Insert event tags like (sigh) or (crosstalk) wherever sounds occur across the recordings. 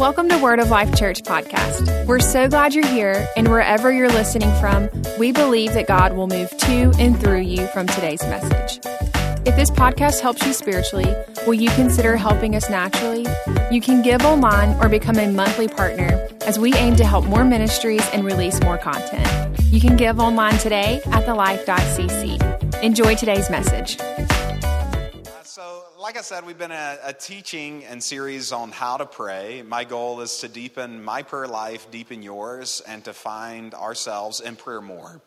Welcome to Word of Life Church podcast. We're so glad you're here, and wherever you're listening from, we believe that God will move to and through you from today's message. If this podcast helps you spiritually, will you consider helping us naturally? You can give online or become a monthly partner as we aim to help more ministries and release more content. You can give online today at thelife.cc. Enjoy today's message. Like I said, we've been a, a teaching and series on how to pray. My goal is to deepen my prayer life, deepen yours, and to find ourselves in prayer more.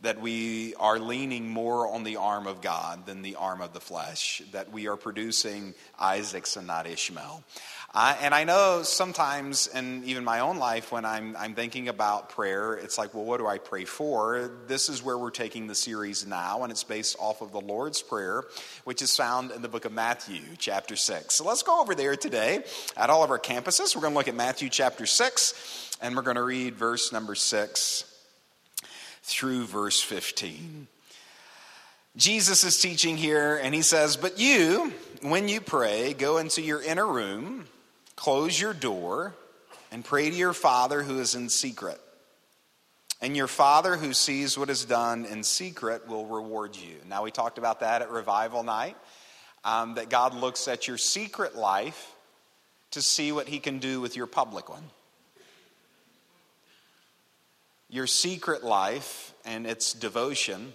That we are leaning more on the arm of God than the arm of the flesh. That we are producing Isaacs and not Ishmael. Uh, and I know sometimes, in even my own life, when I'm, I'm thinking about prayer, it's like, well, what do I pray for? This is where we're taking the series now, and it's based off of the Lord's Prayer, which is found in the book of Matthew, chapter 6. So let's go over there today at all of our campuses. We're going to look at Matthew chapter 6, and we're going to read verse number 6 through verse 15. Jesus is teaching here, and he says, But you, when you pray, go into your inner room Close your door and pray to your Father who is in secret. And your Father who sees what is done in secret will reward you. Now, we talked about that at Revival Night, um, that God looks at your secret life to see what He can do with your public one. Your secret life and its devotion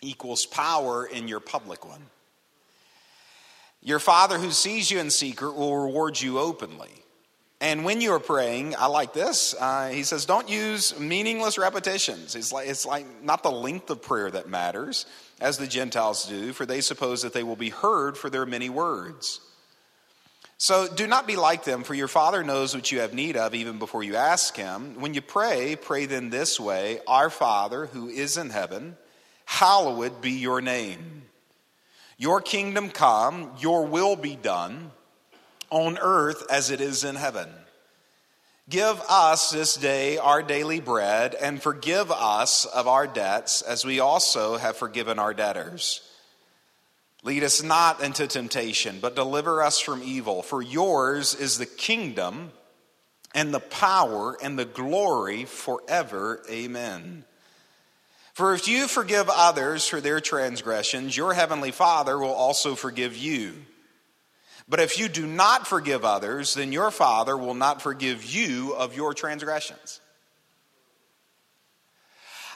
equals power in your public one. Your Father who sees you in secret will reward you openly. And when you are praying, I like this. Uh, he says, don't use meaningless repetitions. It's like, it's like not the length of prayer that matters, as the Gentiles do, for they suppose that they will be heard for their many words. So do not be like them, for your Father knows what you have need of even before you ask Him. When you pray, pray then this way Our Father who is in heaven, hallowed be your name. Your kingdom come, your will be done on earth as it is in heaven. Give us this day our daily bread, and forgive us of our debts as we also have forgiven our debtors. Lead us not into temptation, but deliver us from evil. For yours is the kingdom, and the power, and the glory forever. Amen. For if you forgive others for their transgressions, your heavenly Father will also forgive you. But if you do not forgive others, then your Father will not forgive you of your transgressions.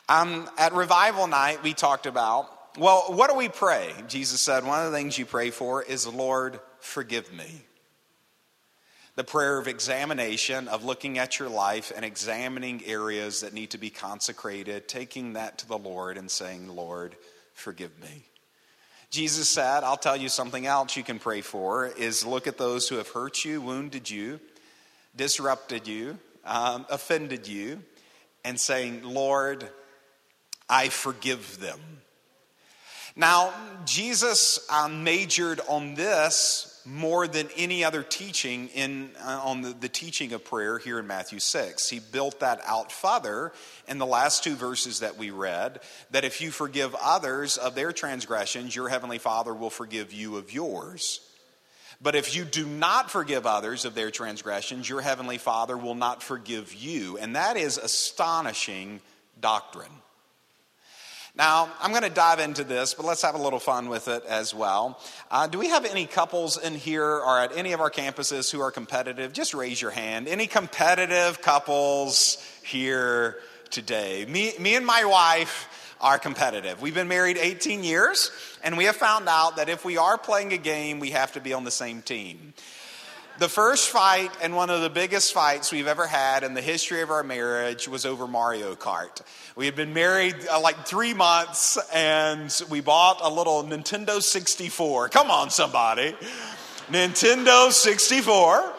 Um, at revival night, we talked about, well, what do we pray? Jesus said, one of the things you pray for is, Lord, forgive me the prayer of examination, of looking at your life and examining areas that need to be consecrated, taking that to the Lord and saying, Lord, forgive me. Jesus said, I'll tell you something else you can pray for is look at those who have hurt you, wounded you, disrupted you, um, offended you, and saying, Lord, I forgive them. Now, Jesus um, majored on this more than any other teaching in, uh, on the, the teaching of prayer here in Matthew 6. He built that out further in the last two verses that we read that if you forgive others of their transgressions, your heavenly Father will forgive you of yours. But if you do not forgive others of their transgressions, your heavenly Father will not forgive you. And that is astonishing doctrine. Now, I'm going to dive into this, but let's have a little fun with it as well. Uh, do we have any couples in here or at any of our campuses who are competitive? Just raise your hand. Any competitive couples here today? Me, me and my wife are competitive. We've been married 18 years, and we have found out that if we are playing a game, we have to be on the same team. The first fight and one of the biggest fights we've ever had in the history of our marriage was over Mario Kart. We had been married uh, like three months and we bought a little Nintendo 64. Come on, somebody. Nintendo 64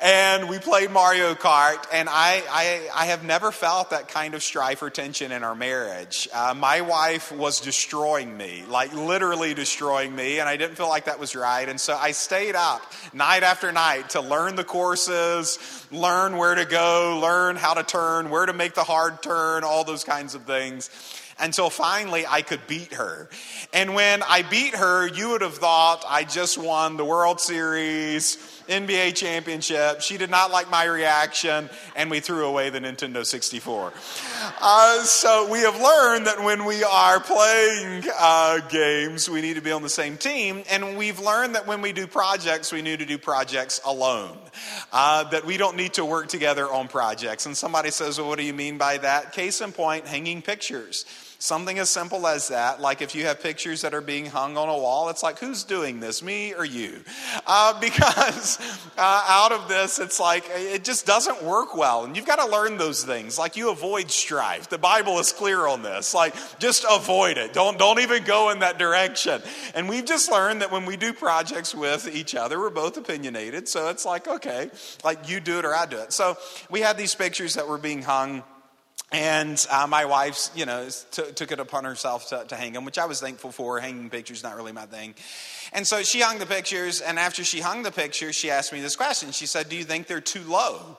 and we played Mario Kart, and I, I, I, have never felt that kind of strife or tension in our marriage. Uh, my wife was destroying me, like literally destroying me, and I didn't feel like that was right. And so I stayed up night after night to learn the courses, learn where to go, learn how to turn, where to make the hard turn, all those kinds of things. until finally I could beat her. And when I beat her, you would have thought I just won the World Series, NBA championship. She did not like my reaction, and we threw away the Nintendo 64. Uh, so we have learned that when we are playing uh, games, we need to be on the same team. And we've learned that when we do projects, we need to do projects alone. Uh, that we don't need to work together on projects. And somebody says, Well, what do you mean by that? Case in point, hanging pictures. Something as simple as that, like if you have pictures that are being hung on a wall, it's like, who's doing this, me or you? Uh, (laughs) because uh, out of this, it's like, it just doesn't work well. And you've got to learn those things. Like you avoid strife. The Bible is clear on this. Like, just avoid it. Don't, don't even go in that direction. And we've just learned that when we do projects with each other, we're both opinionated. So it's like, okay, like you do it or I do it. So we had these pictures that were being hung and uh, my wife, you know, t- took it upon herself to, to, hang them, which I was thankful for. Hanging pictures, not really my thing. And so she hung the pictures, and after she hung the pictures, she asked me this question. She said, Do you think they're too low?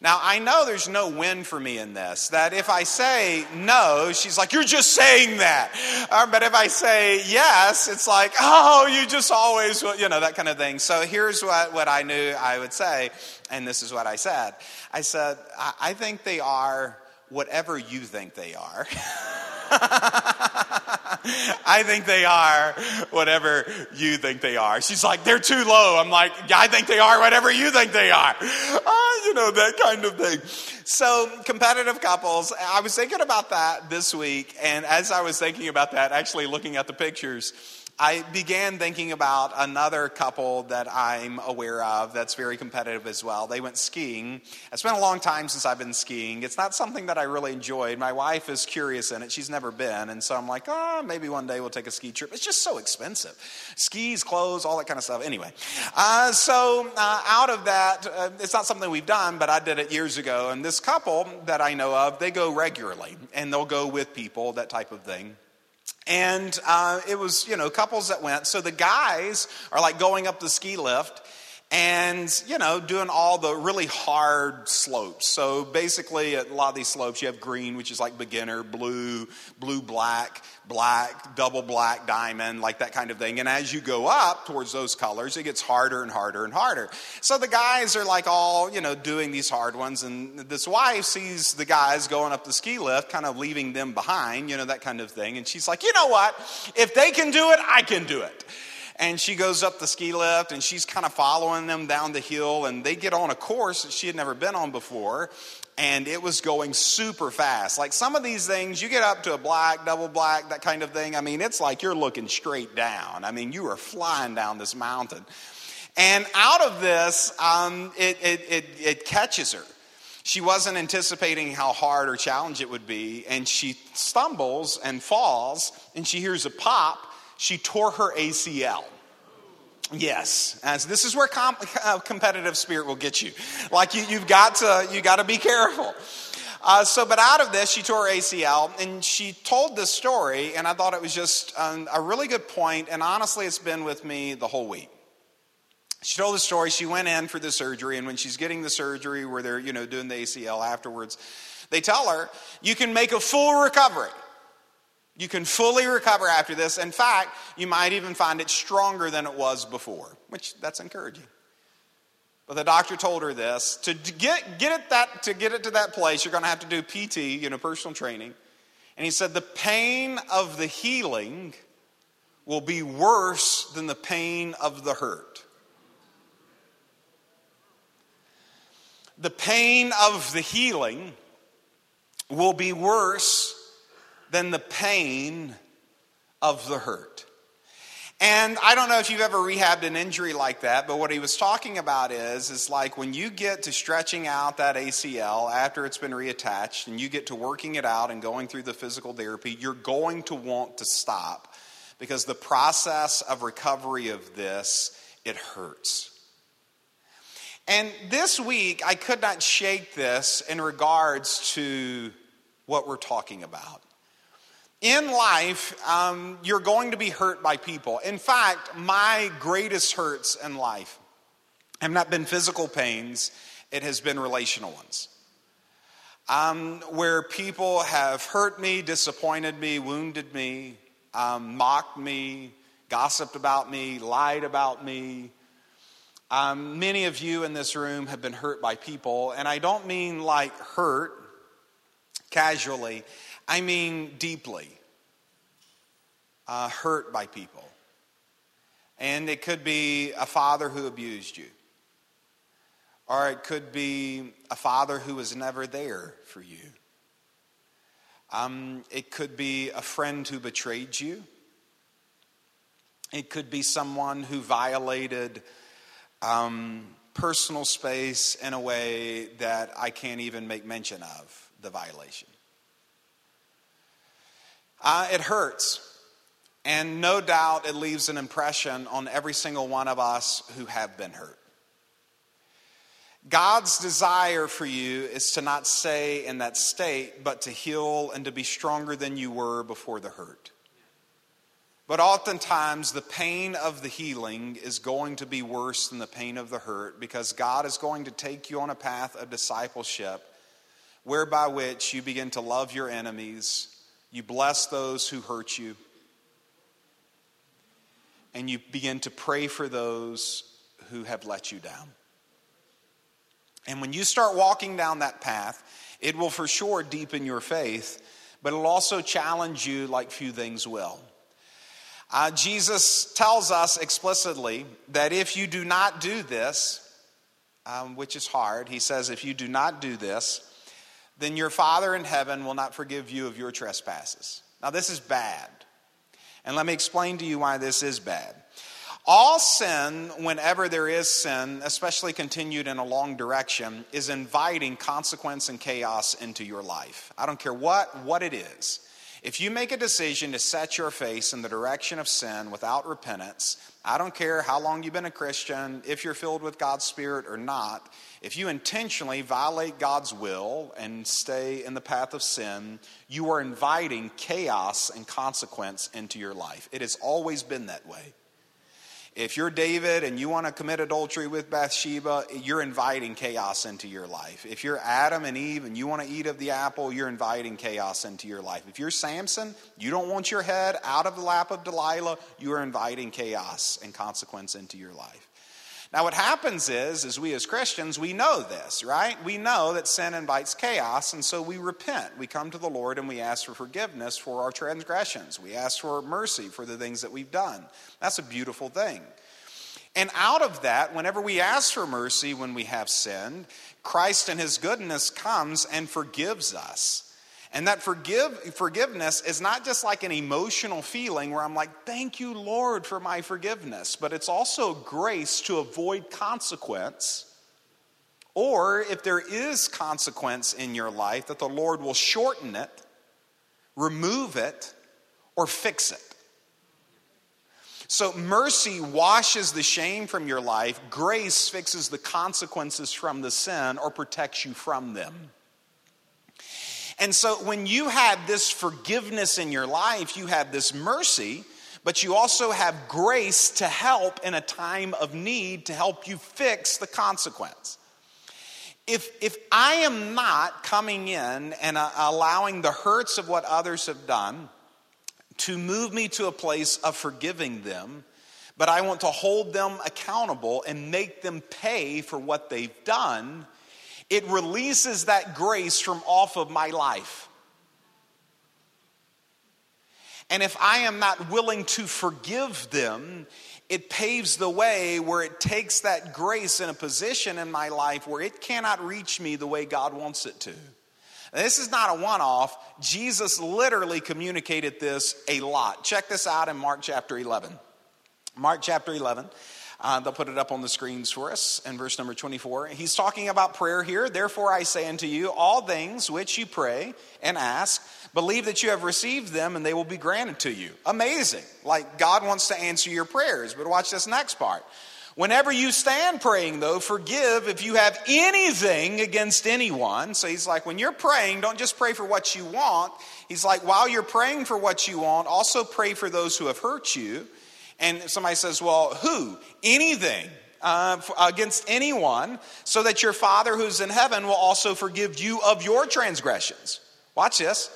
Now, I know there's no win for me in this. That if I say no, she's like, You're just saying that. Uh, but if I say yes, it's like, Oh, you just always, you know, that kind of thing. So here's what, what I knew I would say, and this is what I said. I said, I, I think they are whatever you think they are. (laughs) I think they are whatever you think they are. She's like, they're too low. I'm like, I think they are whatever you think they are. Uh, you know, that kind of thing. So, competitive couples, I was thinking about that this week. And as I was thinking about that, actually looking at the pictures, I began thinking about another couple that I'm aware of that's very competitive as well. They went skiing. It's been a long time since I've been skiing. It's not something that I really enjoyed. My wife is curious in it. She's never been. And so I'm like, oh, maybe one day we'll take a ski trip. It's just so expensive. Skis, clothes, all that kind of stuff. Anyway, uh, so uh, out of that, uh, it's not something we've done, but I did it years ago. And this couple that I know of, they go regularly and they'll go with people, that type of thing. And uh, it was, you know, couples that went. So the guys are like going up the ski lift and, you know, doing all the really hard slopes. So basically, a lot of these slopes, you have green, which is like beginner, blue, blue, black, black, double black, diamond, like that kind of thing. And as you go up towards those colors, it gets harder and harder and harder. So the guys are like all, you know, doing these hard ones. And this wife sees the guys going up the ski lift, kind of leaving them behind, you know, that kind of thing. And she's like, you know what? If they can do it, I can do it and she goes up the ski lift and she's kind of following them down the hill and they get on a course that she had never been on before and it was going super fast. Like some of these things, you get up to a black, double black, that kind of thing. I mean, it's like you're looking straight down. I mean, you are flying down this mountain. And out of this, um, it, it, it, it catches her. She wasn't anticipating how hard or challenge it would be, and she stumbles and falls, and she hears a pop. She tore her ACL. Yes, as this is where comp- uh, competitive spirit will get you. Like you, you've got to, you got to be careful. Uh, so, but out of this, she tore ACL, and she told this story, and I thought it was just um, a really good point, and honestly, it's been with me the whole week. She told the story. She went in for the surgery, and when she's getting the surgery, where they're you know doing the ACL afterwards, they tell her you can make a full recovery. You can fully recover after this. In fact, you might even find it stronger than it was before, which that's encouraging. But the doctor told her this to get, get it that to get it to that place, you're going to have to do PT, you know, personal training. And he said the pain of the healing will be worse than the pain of the hurt. The pain of the healing will be worse than the pain of the hurt. And I don't know if you've ever rehabbed an injury like that, but what he was talking about is is like when you get to stretching out that ACL after it's been reattached and you get to working it out and going through the physical therapy, you're going to want to stop because the process of recovery of this it hurts. And this week I could not shake this in regards to what we're talking about. In life, um, you're going to be hurt by people. In fact, my greatest hurts in life have not been physical pains, it has been relational ones. um, where people have hurt me, disappointed me, wounded me, um, mocked me, gossiped about me, lied about me. Um, many of you in this room have been hurt by people, and I don't mean like hurt casually, I mean deeply uh, hurt by people. And it could be a father who abused you, or it could be a father who was never there for you. Um, it could be a friend who betrayed you. It could be someone who violated um, personal space in a way that I can't even make mention of the violation. Uh, it hurts. And no doubt it leaves an impression on every single one of us who have been hurt. God's desire for you is to not stay in that state, but to heal and to be stronger than you were before the hurt. But oftentimes, the pain of the healing is going to be worse than the pain of the hurt because God is going to take you on a path of discipleship whereby which you begin to love your enemies, you bless those who hurt you, and you begin to pray for those who have let you down. And when you start walking down that path, it will for sure deepen your faith, but it'll also challenge you like few things will. Uh, Jesus tells us explicitly that if you do not do this, um, which is hard, he says, if you do not do this, then your Father in heaven will not forgive you of your trespasses. Now, this is bad. And let me explain to you why this is bad. All sin, whenever there is sin, especially continued in a long direction, is inviting consequence and chaos into your life. I don't care what, what it is. If you make a decision to set your face in the direction of sin without repentance, I don't care how long you've been a Christian, if you're filled with God's Spirit or not, if you intentionally violate God's will and stay in the path of sin, you are inviting chaos and consequence into your life. It has always been that way. If you're David and you want to commit adultery with Bathsheba, you're inviting chaos into your life. If you're Adam and Eve and you want to eat of the apple, you're inviting chaos into your life. If you're Samson, you don't want your head out of the lap of Delilah, you are inviting chaos and consequence into your life. Now, what happens is, as we as Christians, we know this, right? We know that sin invites chaos, and so we repent. We come to the Lord and we ask for forgiveness for our transgressions. We ask for mercy for the things that we've done. That's a beautiful thing. And out of that, whenever we ask for mercy when we have sinned, Christ in his goodness comes and forgives us. And that forgive, forgiveness is not just like an emotional feeling where I'm like, thank you, Lord, for my forgiveness, but it's also grace to avoid consequence. Or if there is consequence in your life, that the Lord will shorten it, remove it, or fix it. So mercy washes the shame from your life, grace fixes the consequences from the sin or protects you from them. And so when you have this forgiveness in your life, you have this mercy, but you also have grace to help in a time of need to help you fix the consequence. If, if I am not coming in and uh, allowing the hurts of what others have done to move me to a place of forgiving them, but I want to hold them accountable and make them pay for what they've done, it releases that grace from off of my life. And if I am not willing to forgive them, it paves the way where it takes that grace in a position in my life where it cannot reach me the way God wants it to. this is not a one off. Jesus literally communicated this a lot. Check this out in Mark chapter 11. Mark chapter 11. Uh, they'll put it up on the screens for us in verse number 24. He's talking about prayer here. Therefore, I say unto you, all things which you pray and ask, believe that you have received them and they will be granted to you. Amazing. Like God wants to answer your prayers. But watch this next part. Whenever you stand praying, though, forgive if you have anything against anyone. So he's like, when you're praying, don't just pray for what you want. He's like, while you're praying for what you want, also pray for those who have hurt you and somebody says, Well, who? Anything. uh, against anyone, so that your Father who's in heaven will also forgive you of your transgressions. Watch this.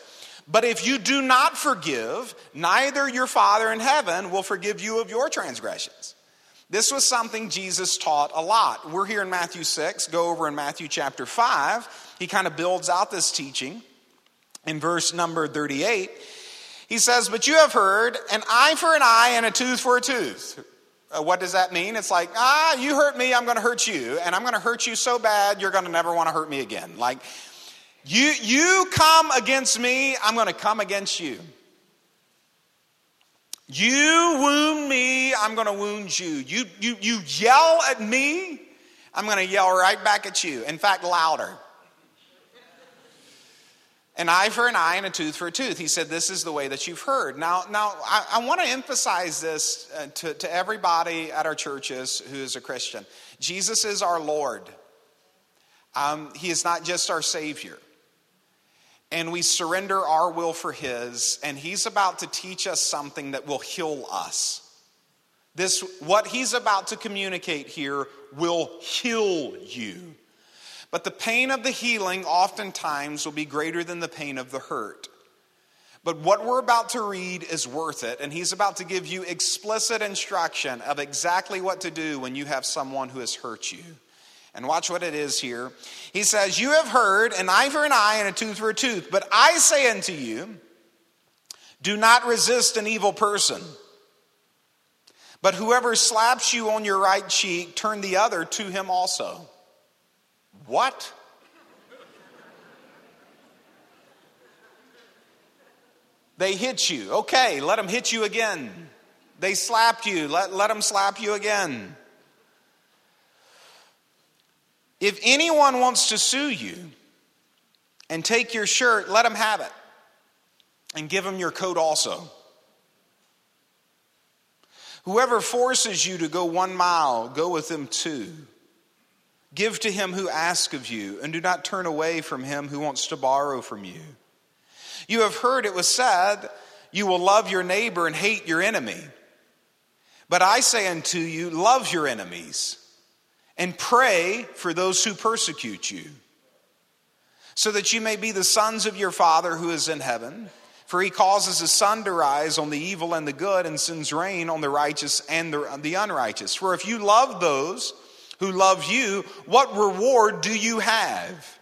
But if you do not forgive, neither your Father in heaven will forgive you of your transgressions. This was something Jesus taught a lot. We're here in Matthew 6, go over in Matthew chapter 5. He kind of builds out this teaching in verse number 38. He says, But you have heard an eye for an eye and a tooth for a tooth. Uh, what does that mean? It's like, ah, you hurt me, I'm going to hurt you, and I'm going to hurt you so bad, you're going to never want to hurt me again. Like, you, you come against me, I'm going to come against you. You wound me, I'm going to wound you. You, you. you yell at me, I'm going to yell right back at you. In fact, louder. An eye for an eye and a tooth for a tooth. He said, This is the way that you've heard. Now, now I, I want to emphasize this uh, to, to everybody at our churches who is a Christian. Jesus is our Lord, um, He is not just our Savior. And we surrender our will for His, and He's about to teach us something that will heal us. This, what He's about to communicate here, will heal you. But the pain of the healing oftentimes will be greater than the pain of the hurt. But what we're about to read is worth it, and he's about to give you explicit instruction of exactly what to do when you have someone who has hurt you. And watch what it is here. He says, You have heard an eye for an eye and a tooth for a tooth, but I say unto you, do not resist an evil person. But whoever slaps you on your right cheek, turn the other to him also. What? They hit you. Okay, let them hit you again. They slapped you. Let, let them slap you again. If anyone wants to sue you and take your shirt, let them have it. And give them your coat also. Whoever forces you to go one mile, go with them two. Give to him who asks of you, and do not turn away from him who wants to borrow from you. You have heard it was said, You will love your neighbor and hate your enemy. But I say unto you, Love your enemies, and pray for those who persecute you, so that you may be the sons of your Father who is in heaven. For he causes his sun to rise on the evil and the good, and sends rain on the righteous and the, the unrighteous. For if you love those, who love you, what reward do you have?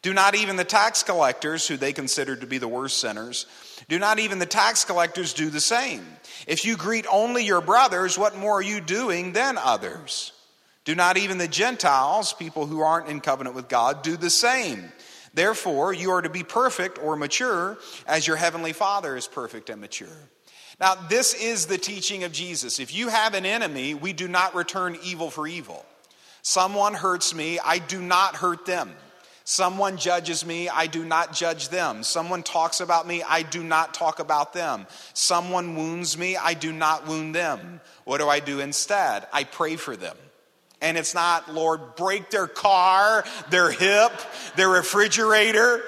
Do not even the tax collectors, who they consider to be the worst sinners, do not even the tax collectors do the same? If you greet only your brothers, what more are you doing than others? Do not even the Gentiles, people who aren't in covenant with God, do the same? Therefore, you are to be perfect or mature as your heavenly Father is perfect and mature. Now, this is the teaching of Jesus. If you have an enemy, we do not return evil for evil. Someone hurts me, I do not hurt them. Someone judges me, I do not judge them. Someone talks about me, I do not talk about them. Someone wounds me, I do not wound them. What do I do instead? I pray for them. And it's not, Lord, break their car, their hip, their refrigerator.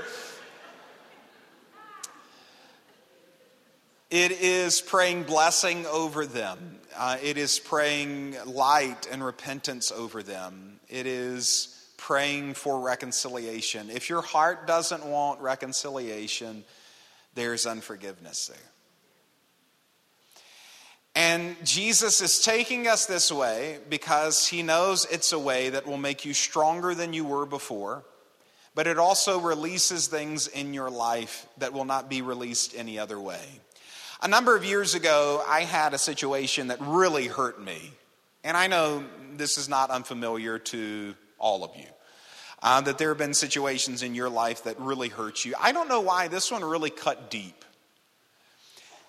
It is praying blessing over them. Uh, it is praying light and repentance over them. It is praying for reconciliation. If your heart doesn't want reconciliation, there's unforgiveness there. And Jesus is taking us this way because he knows it's a way that will make you stronger than you were before, but it also releases things in your life that will not be released any other way. A number of years ago, I had a situation that really hurt me. And I know this is not unfamiliar to all of you. Uh, that there have been situations in your life that really hurt you. I don't know why this one really cut deep.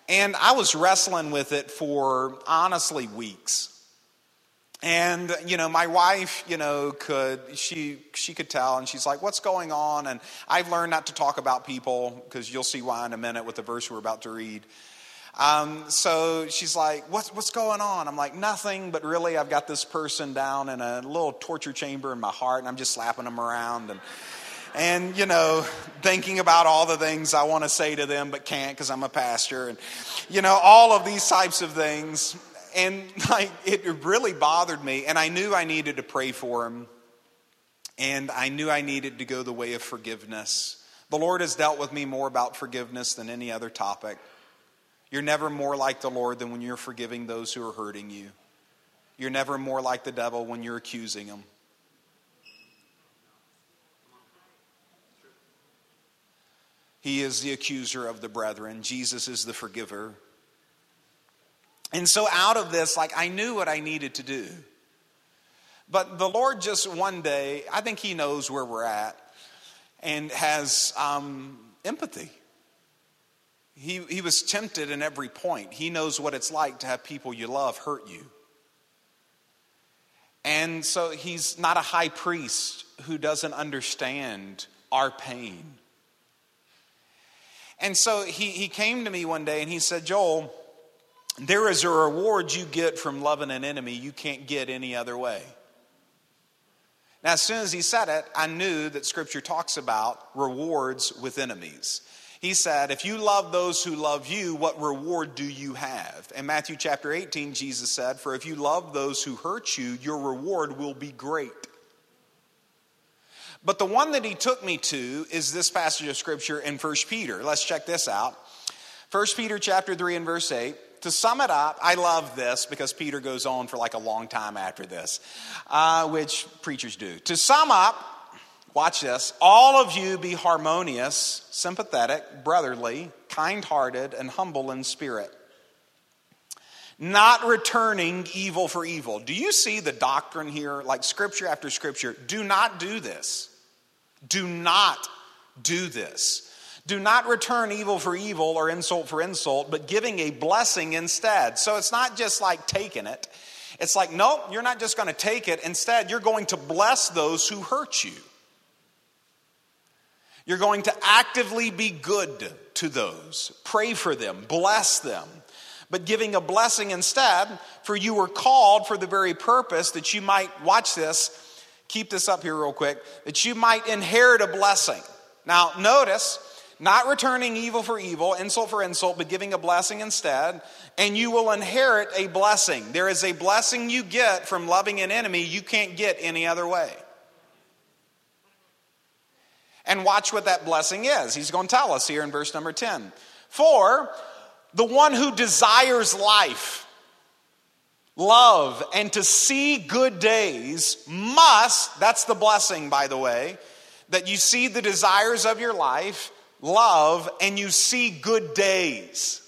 And I was wrestling with it for honestly weeks. And you know, my wife, you know, could she she could tell, and she's like, "What's going on?" And I've learned not to talk about people because you'll see why in a minute with the verse we're about to read. Um, so she's like, what's, what's going on? I'm like, nothing, but really, I've got this person down in a little torture chamber in my heart, and I'm just slapping them around and, and you know, thinking about all the things I want to say to them but can't because I'm a pastor, and, you know, all of these types of things. and like it really bothered me, and I knew I needed to pray for him, and I knew I needed to go the way of forgiveness. The Lord has dealt with me more about forgiveness than any other topic. You're never more like the Lord than when you're forgiving those who are hurting you. You're never more like the devil when you're accusing him. He is the accuser of the brethren. Jesus is the forgiver. And so, out of this, like, I knew what I needed to do. But the Lord just one day, I think He knows where we're at and has um, empathy. He, he was tempted in every point. He knows what it's like to have people you love hurt you. And so he's not a high priest who doesn't understand our pain. And so he, he came to me one day and he said, Joel, there is a reward you get from loving an enemy you can't get any other way. Now, as soon as he said it, I knew that Scripture talks about rewards with enemies. He said, If you love those who love you, what reward do you have? In Matthew chapter 18, Jesus said, For if you love those who hurt you, your reward will be great. But the one that he took me to is this passage of Scripture in 1 Peter. Let's check this out. 1 Peter chapter 3 and verse 8 to sum it up, I love this because Peter goes on for like a long time after this, uh, which preachers do. To sum up, watch this all of you be harmonious, sympathetic, brotherly, kind hearted, and humble in spirit. Not returning evil for evil. Do you see the doctrine here? Like scripture after scripture. Do not do this. Do not do this. Do not return evil for evil or insult for insult, but giving a blessing instead. So it's not just like taking it. It's like, nope, you're not just going to take it. Instead, you're going to bless those who hurt you. You're going to actively be good to those, pray for them, bless them, but giving a blessing instead, for you were called for the very purpose that you might, watch this, keep this up here real quick, that you might inherit a blessing. Now, notice, not returning evil for evil, insult for insult, but giving a blessing instead, and you will inherit a blessing. There is a blessing you get from loving an enemy you can't get any other way. And watch what that blessing is. He's going to tell us here in verse number 10. For the one who desires life, love, and to see good days must, that's the blessing, by the way, that you see the desires of your life love and you see good days.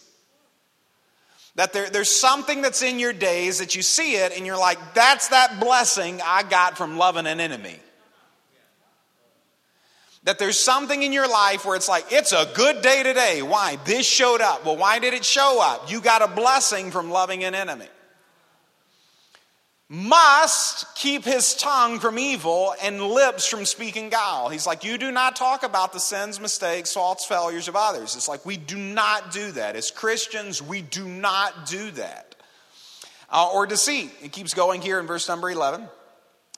That there, there's something that's in your days that you see it and you're like, that's that blessing I got from loving an enemy. That there's something in your life where it's like, it's a good day today. Why? This showed up. Well, why did it show up? You got a blessing from loving an enemy must keep his tongue from evil and lips from speaking guile. He's like, You do not talk about the sins, mistakes, faults, failures of others. It's like, we do not do that. As Christians, we do not do that. Uh, or deceit. It keeps going here in verse number 11.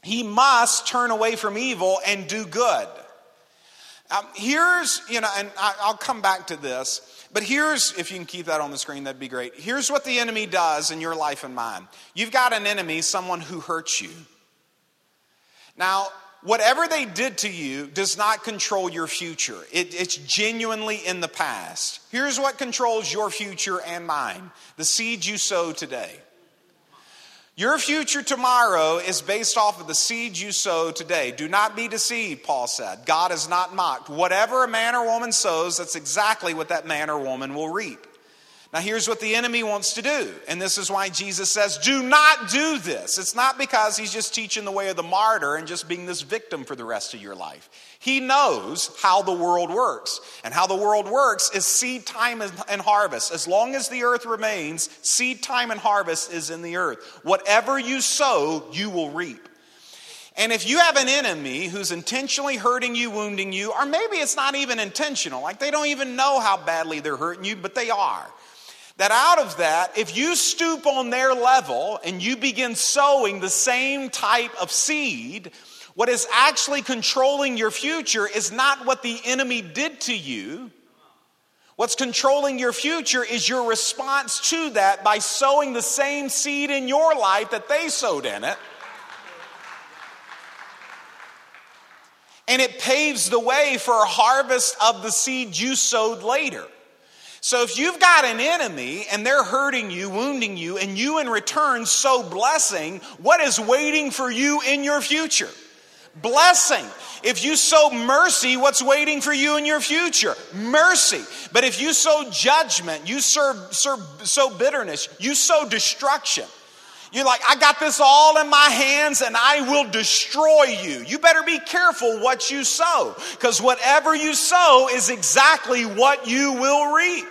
He must turn away from evil and do good. Um, here's, you know, and I, I'll come back to this. But here's, if you can keep that on the screen, that'd be great. Here's what the enemy does in your life and mine. You've got an enemy, someone who hurts you. Now, whatever they did to you does not control your future, it, it's genuinely in the past. Here's what controls your future and mine the seed you sow today. Your future tomorrow is based off of the seeds you sow today. Do not be deceived, Paul said. God is not mocked. Whatever a man or woman sows, that's exactly what that man or woman will reap. Now, here's what the enemy wants to do. And this is why Jesus says, do not do this. It's not because he's just teaching the way of the martyr and just being this victim for the rest of your life. He knows how the world works. And how the world works is seed time and harvest. As long as the earth remains, seed time and harvest is in the earth. Whatever you sow, you will reap. And if you have an enemy who's intentionally hurting you, wounding you, or maybe it's not even intentional, like they don't even know how badly they're hurting you, but they are that out of that, if you stoop on their level and you begin sowing the same type of seed, what is actually controlling your future is not what the enemy did to you. What's controlling your future is your response to that by sowing the same seed in your life that they sowed in it. And it paves the way for a harvest of the seed you sowed later. So if you've got an enemy and they're hurting you, wounding you, and you in return sow blessing, what is waiting for you in your future? Blessing. If you sow mercy, what's waiting for you in your future? Mercy. But if you sow judgment, you serve sow bitterness, you sow destruction. You're like, I got this all in my hands and I will destroy you. You better be careful what you sow because whatever you sow is exactly what you will reap.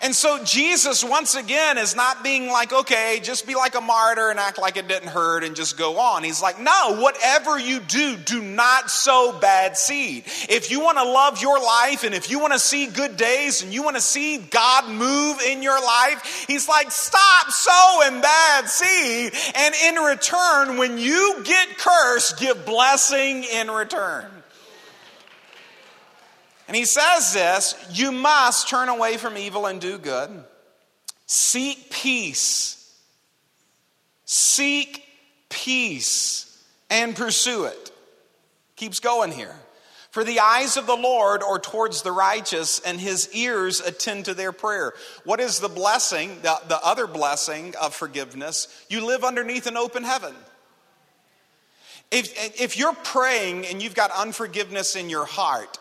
And so Jesus, once again, is not being like, okay, just be like a martyr and act like it didn't hurt and just go on. He's like, no, whatever you do, do not sow bad seed. If you want to love your life and if you want to see good days and you want to see God move in your life, he's like, stop sowing bad seed. And in return, when you get cursed, give blessing in return. And he says this you must turn away from evil and do good. Seek peace. Seek peace and pursue it. Keeps going here. For the eyes of the Lord are towards the righteous, and his ears attend to their prayer. What is the blessing, the, the other blessing of forgiveness? You live underneath an open heaven. If, if you're praying and you've got unforgiveness in your heart,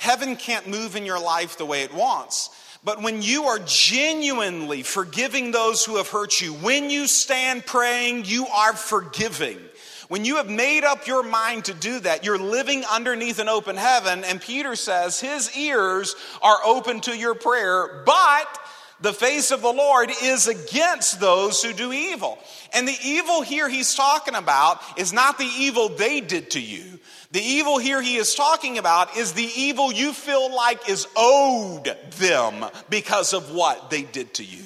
Heaven can't move in your life the way it wants. But when you are genuinely forgiving those who have hurt you, when you stand praying, you are forgiving. When you have made up your mind to do that, you're living underneath an open heaven, and Peter says his ears are open to your prayer, but the face of the Lord is against those who do evil. And the evil here he's talking about is not the evil they did to you. The evil here he is talking about is the evil you feel like is owed them because of what they did to you.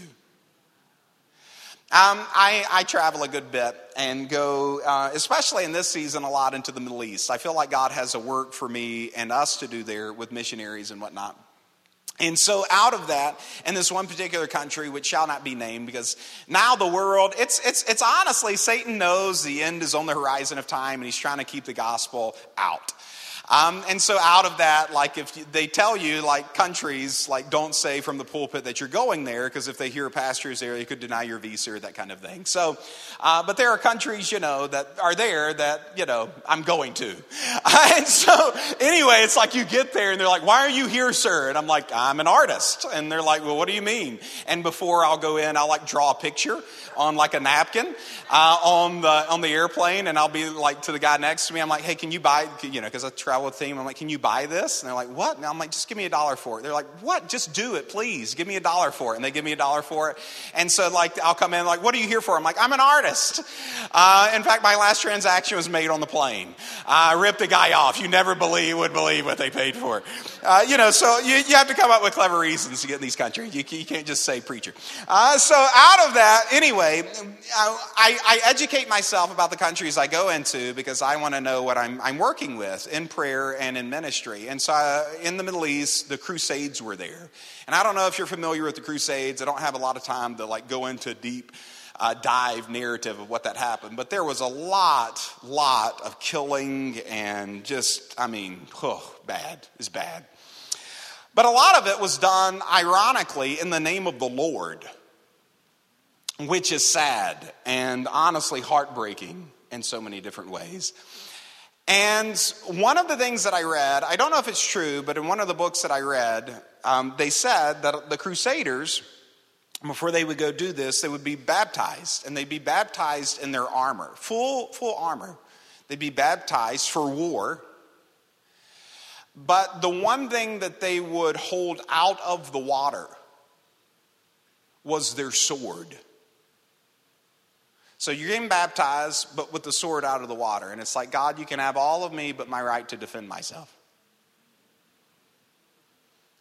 Um, I, I, travel a good bit and go, uh, especially in this season, a lot into the Middle East. I feel like God has a work for me and us to do there with missionaries and whatnot. And so, out of that, in this one particular country, which shall not be named, because now the world, it's, it's, it's honestly, Satan knows the end is on the horizon of time and he's trying to keep the gospel out. Um, and so out of that, like if they tell you, like countries, like don't say from the pulpit that you're going there, because if they hear a pastor is there, you could deny your visa or that kind of thing. So, uh, but there are countries, you know, that are there that, you know, I'm going to. (laughs) and so anyway, it's like you get there and they're like, why are you here, sir? And I'm like, I'm an artist. And they're like, well, what do you mean? And before I'll go in, I'll like draw a picture on like a napkin uh, on the on the airplane, and I'll be like to the guy next to me. I'm like, hey, can you buy? You know, because I travel with theme. I'm like, can you buy this? And they're like, what? And I'm like, just give me a dollar for it. They're like, what? Just do it, please. Give me a dollar for it. And they give me a dollar for it. And so like, I'll come in like, what are you here for? I'm like, I'm an artist. Uh, in fact, my last transaction was made on the plane. I ripped the guy off. You never believe would believe what they paid for. Uh, you know, so you, you have to come up with clever reasons to get in these countries. You, you can't just say preacher. Uh, so out of that, anyway anyway, I, I, educate myself about the countries I go into because I want to know what I'm, I'm working with in prayer and in ministry. And so uh, in the Middle East, the Crusades were there. And I don't know if you're familiar with the Crusades. I don't have a lot of time to like go into a deep uh, dive narrative of what that happened. But there was a lot, lot of killing and just, I mean, oh, bad is bad. But a lot of it was done, ironically, in the name of the Lord which is sad and honestly heartbreaking in so many different ways. And one of the things that I read, I don't know if it's true, but in one of the books that I read, um, they said that the Crusaders, before they would go do this, they would be baptized, and they'd be baptized in their armor, full, full armor. They'd be baptized for war. But the one thing that they would hold out of the water was their sword. So you're getting baptized, but with the sword out of the water. And it's like, God, you can have all of me, but my right to defend myself.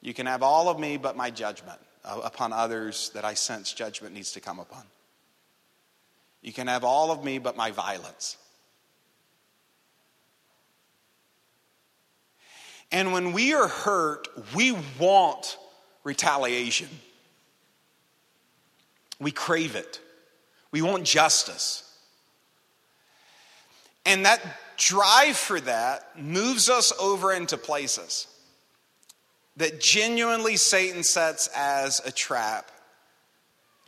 You can have all of me, but my judgment uh, upon others that I sense judgment needs to come upon. You can have all of me, but my violence. And when we are hurt, we want retaliation. We crave it. We want justice. And that drive for that moves us over into places that genuinely Satan sets as a trap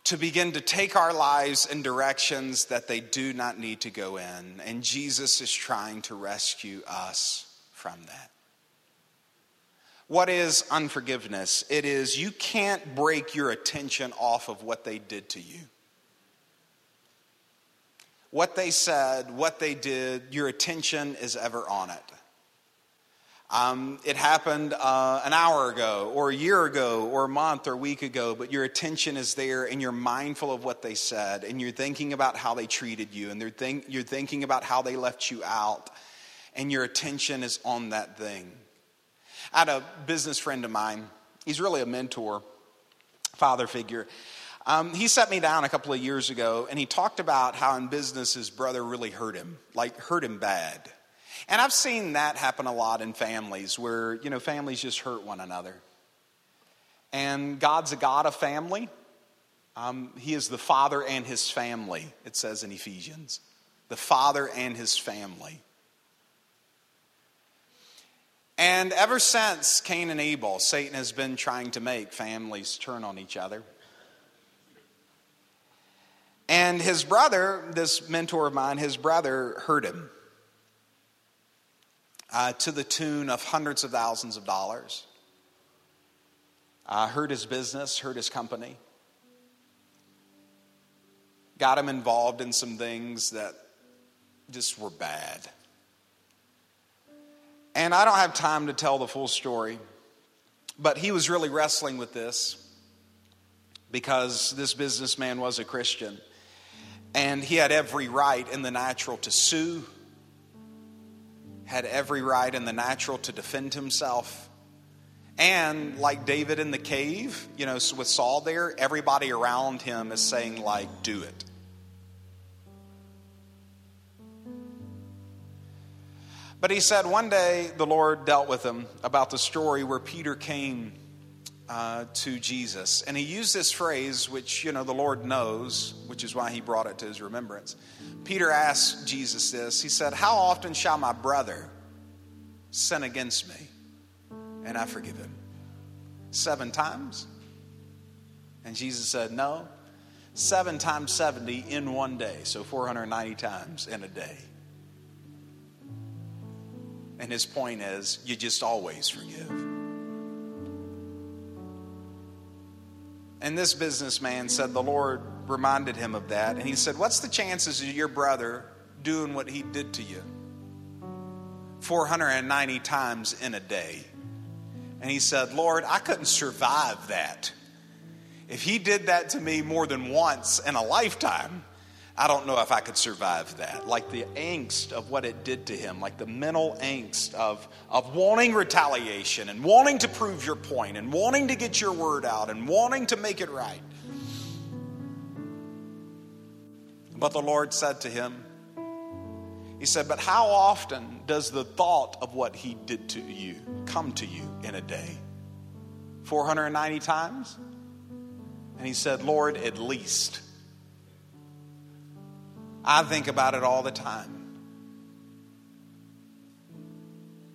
to begin to take our lives in directions that they do not need to go in. And Jesus is trying to rescue us from that. What is unforgiveness? It is you can't break your attention off of what they did to you. What they said, what they did, your attention is ever on it. Um, it happened uh, an hour ago, or a year ago, or a month, or a week ago, but your attention is there and you're mindful of what they said, and you're thinking about how they treated you, and think, you're thinking about how they left you out, and your attention is on that thing. I had a business friend of mine. He's really a mentor, father figure. Um, he set me down a couple of years ago and he talked about how in business his brother really hurt him, like hurt him bad. And I've seen that happen a lot in families where, you know, families just hurt one another. And God's a God of family. Um, he is the father and his family, it says in Ephesians. The father and his family. And ever since Cain and Abel, Satan has been trying to make families turn on each other. And his brother, this mentor of mine, his brother hurt him uh, to the tune of hundreds of thousands of dollars. Uh, hurt his business, hurt his company. Got him involved in some things that just were bad. And I don't have time to tell the full story, but he was really wrestling with this because this businessman was a Christian. And he had every right in the natural to sue, had every right in the natural to defend himself. And like David in the cave, you know, with Saul there, everybody around him is saying, like, do it. But he said one day the Lord dealt with him about the story where Peter came uh, to Jesus. And he used this phrase, which, you know, the Lord knows, which is why he brought it to his remembrance. Peter asked Jesus this. He said, How often shall my brother sin against me and I forgive him? Seven times? And Jesus said, No, seven times 70 in one day. So 490 times in a day. And his point is, you just always forgive. And this businessman said the Lord reminded him of that. And he said, What's the chances of your brother doing what he did to you? 490 times in a day. And he said, Lord, I couldn't survive that. If he did that to me more than once in a lifetime, I don't know if I could survive that. Like the angst of what it did to him, like the mental angst of, of wanting retaliation and wanting to prove your point and wanting to get your word out and wanting to make it right. But the Lord said to him, He said, But how often does the thought of what He did to you come to you in a day? 490 times? And He said, Lord, at least. I think about it all the time.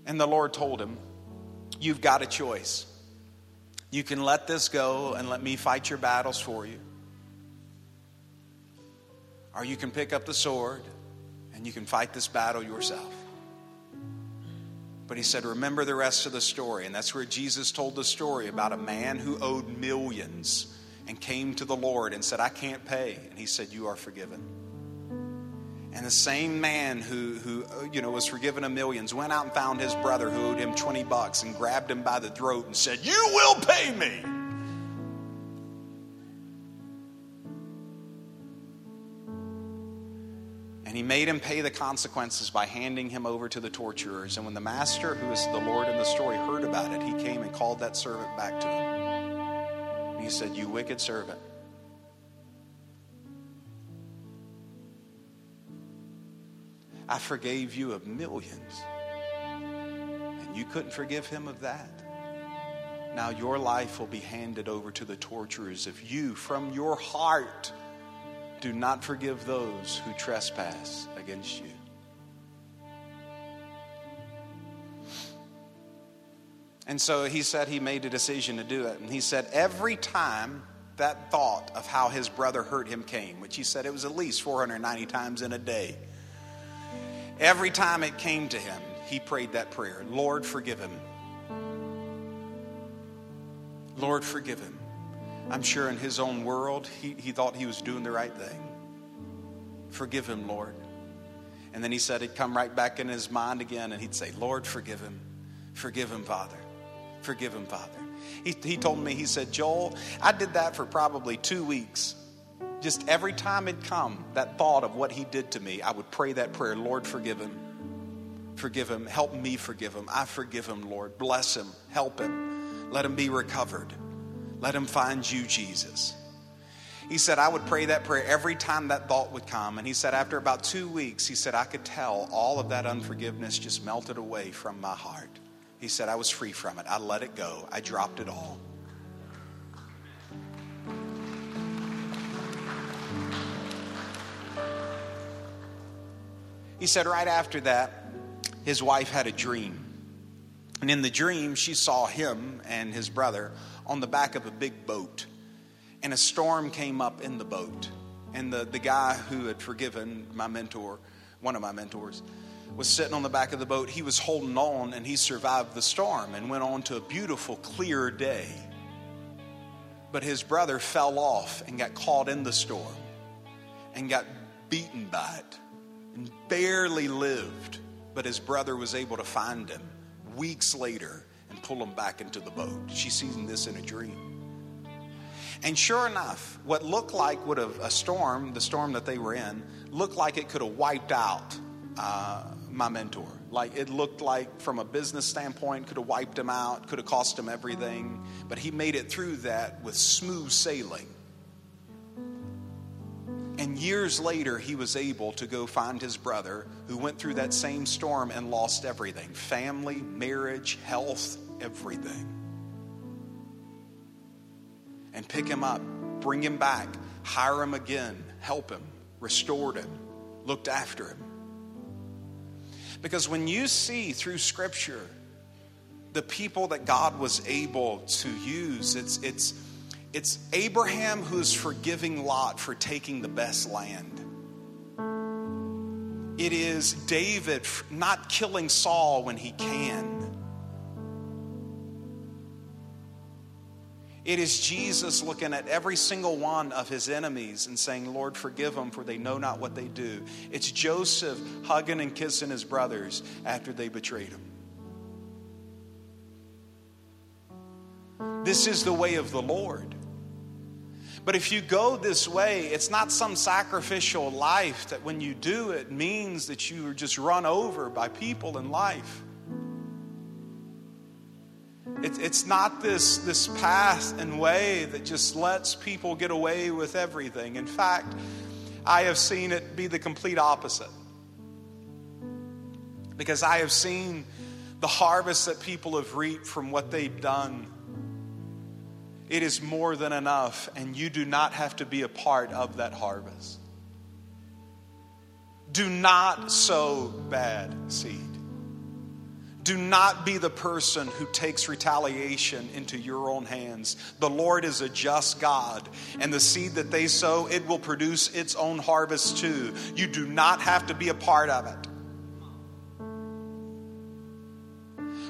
And the Lord told him, You've got a choice. You can let this go and let me fight your battles for you. Or you can pick up the sword and you can fight this battle yourself. But he said, Remember the rest of the story. And that's where Jesus told the story about a man who owed millions and came to the Lord and said, I can't pay. And he said, You are forgiven. And the same man who, who uh, you know, was forgiven of millions went out and found his brother who owed him 20 bucks and grabbed him by the throat and said, You will pay me. And he made him pay the consequences by handing him over to the torturers. And when the master, who is the Lord in the story, heard about it, he came and called that servant back to him. And he said, You wicked servant. I forgave you of millions. And you couldn't forgive him of that. Now your life will be handed over to the torturers if you, from your heart, do not forgive those who trespass against you. And so he said he made a decision to do it. And he said every time that thought of how his brother hurt him came, which he said it was at least 490 times in a day, every time it came to him, he prayed that prayer Lord, forgive him. Lord, forgive him. I'm sure in his own world, he, he thought he was doing the right thing. Forgive him, Lord. And then he said it'd come right back in his mind again, and he'd say, Lord, forgive him. Forgive him, Father. Forgive him, Father. He, he told me, he said, Joel, I did that for probably two weeks. Just every time it come, that thought of what he did to me, I would pray that prayer Lord, forgive him. Forgive him. Help me forgive him. I forgive him, Lord. Bless him. Help him. Let him be recovered. Let him find you, Jesus. He said, I would pray that prayer every time that thought would come. And he said, after about two weeks, he said, I could tell all of that unforgiveness just melted away from my heart. He said, I was free from it. I let it go, I dropped it all. He said, right after that, his wife had a dream. And in the dream, she saw him and his brother on the back of a big boat. And a storm came up in the boat. And the, the guy who had forgiven my mentor, one of my mentors, was sitting on the back of the boat. He was holding on and he survived the storm and went on to a beautiful, clear day. But his brother fell off and got caught in the storm and got beaten by it and barely lived. But his brother was able to find him weeks later and pull him back into the boat. She's seen this in a dream. And sure enough, what looked like would have a storm, the storm that they were in, looked like it could have wiped out uh, my mentor. Like it looked like, from a business standpoint, could have wiped him out, could have cost him everything, but he made it through that with smooth sailing. And years later, he was able to go find his brother who went through that same storm and lost everything family, marriage, health, everything. And pick him up, bring him back, hire him again, help him, restored him, looked after him. Because when you see through Scripture the people that God was able to use, it's, it's, it's Abraham who's forgiving Lot for taking the best land. It is David not killing Saul when he can. It is Jesus looking at every single one of his enemies and saying, Lord, forgive them, for they know not what they do. It's Joseph hugging and kissing his brothers after they betrayed him. This is the way of the Lord. But if you go this way, it's not some sacrificial life that when you do it means that you are just run over by people in life. It, it's not this, this path and way that just lets people get away with everything. In fact, I have seen it be the complete opposite. Because I have seen the harvest that people have reaped from what they've done. It is more than enough, and you do not have to be a part of that harvest. Do not sow bad seed. Do not be the person who takes retaliation into your own hands. The Lord is a just God, and the seed that they sow, it will produce its own harvest too. You do not have to be a part of it.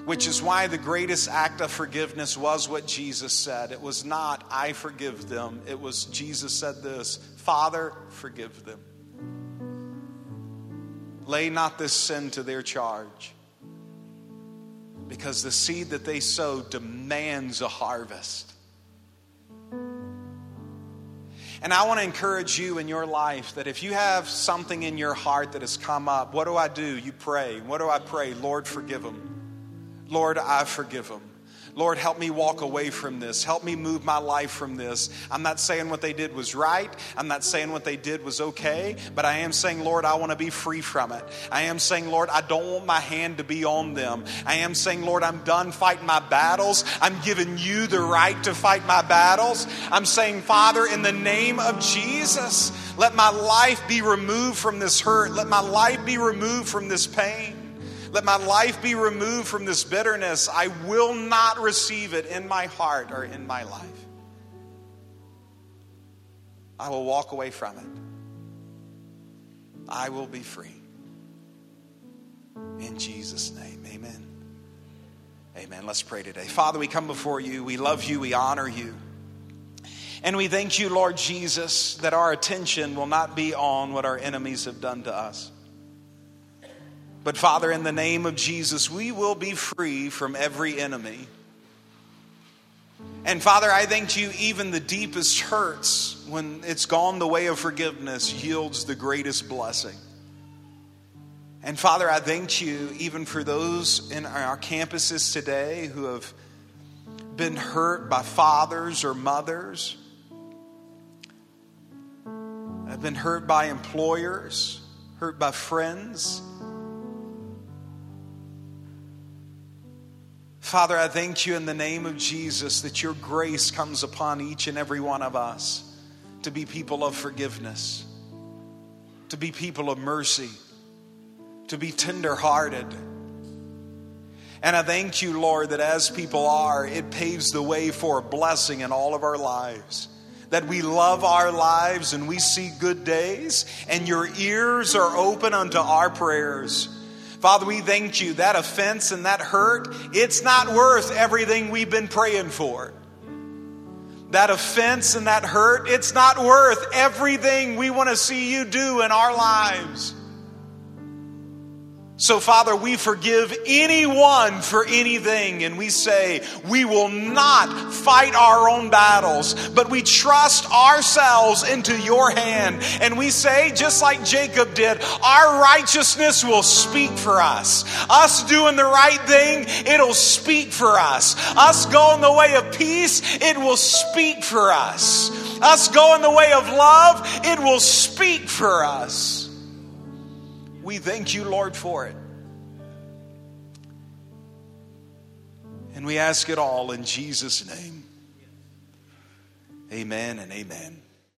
Which is why the greatest act of forgiveness was what Jesus said. It was not, I forgive them. It was, Jesus said this Father, forgive them. Lay not this sin to their charge because the seed that they sow demands a harvest. And I want to encourage you in your life that if you have something in your heart that has come up, what do I do? You pray. What do I pray? Lord, forgive them. Lord, I forgive them. Lord, help me walk away from this. Help me move my life from this. I'm not saying what they did was right. I'm not saying what they did was okay. But I am saying, Lord, I want to be free from it. I am saying, Lord, I don't want my hand to be on them. I am saying, Lord, I'm done fighting my battles. I'm giving you the right to fight my battles. I'm saying, Father, in the name of Jesus, let my life be removed from this hurt. Let my life be removed from this pain. Let my life be removed from this bitterness. I will not receive it in my heart or in my life. I will walk away from it. I will be free. In Jesus' name, amen. Amen. Let's pray today. Father, we come before you. We love you. We honor you. And we thank you, Lord Jesus, that our attention will not be on what our enemies have done to us. But Father, in the name of Jesus, we will be free from every enemy. And Father, I thank you, even the deepest hurts, when it's gone the way of forgiveness, yields the greatest blessing. And Father, I thank you even for those in our campuses today who have been hurt by fathers or mothers, have been hurt by employers, hurt by friends. Father, I thank you in the name of Jesus that your grace comes upon each and every one of us to be people of forgiveness, to be people of mercy, to be tenderhearted. And I thank you, Lord, that as people are, it paves the way for a blessing in all of our lives. That we love our lives and we see good days, and your ears are open unto our prayers. Father, we thank you. That offense and that hurt, it's not worth everything we've been praying for. That offense and that hurt, it's not worth everything we want to see you do in our lives. So, Father, we forgive anyone for anything, and we say we will not fight our own battles, but we trust ourselves into your hand. And we say, just like Jacob did, our righteousness will speak for us. Us doing the right thing, it'll speak for us. Us going the way of peace, it will speak for us. Us going the way of love, it will speak for us. We thank you, Lord, for it. And we ask it all in Jesus' name. Amen and amen.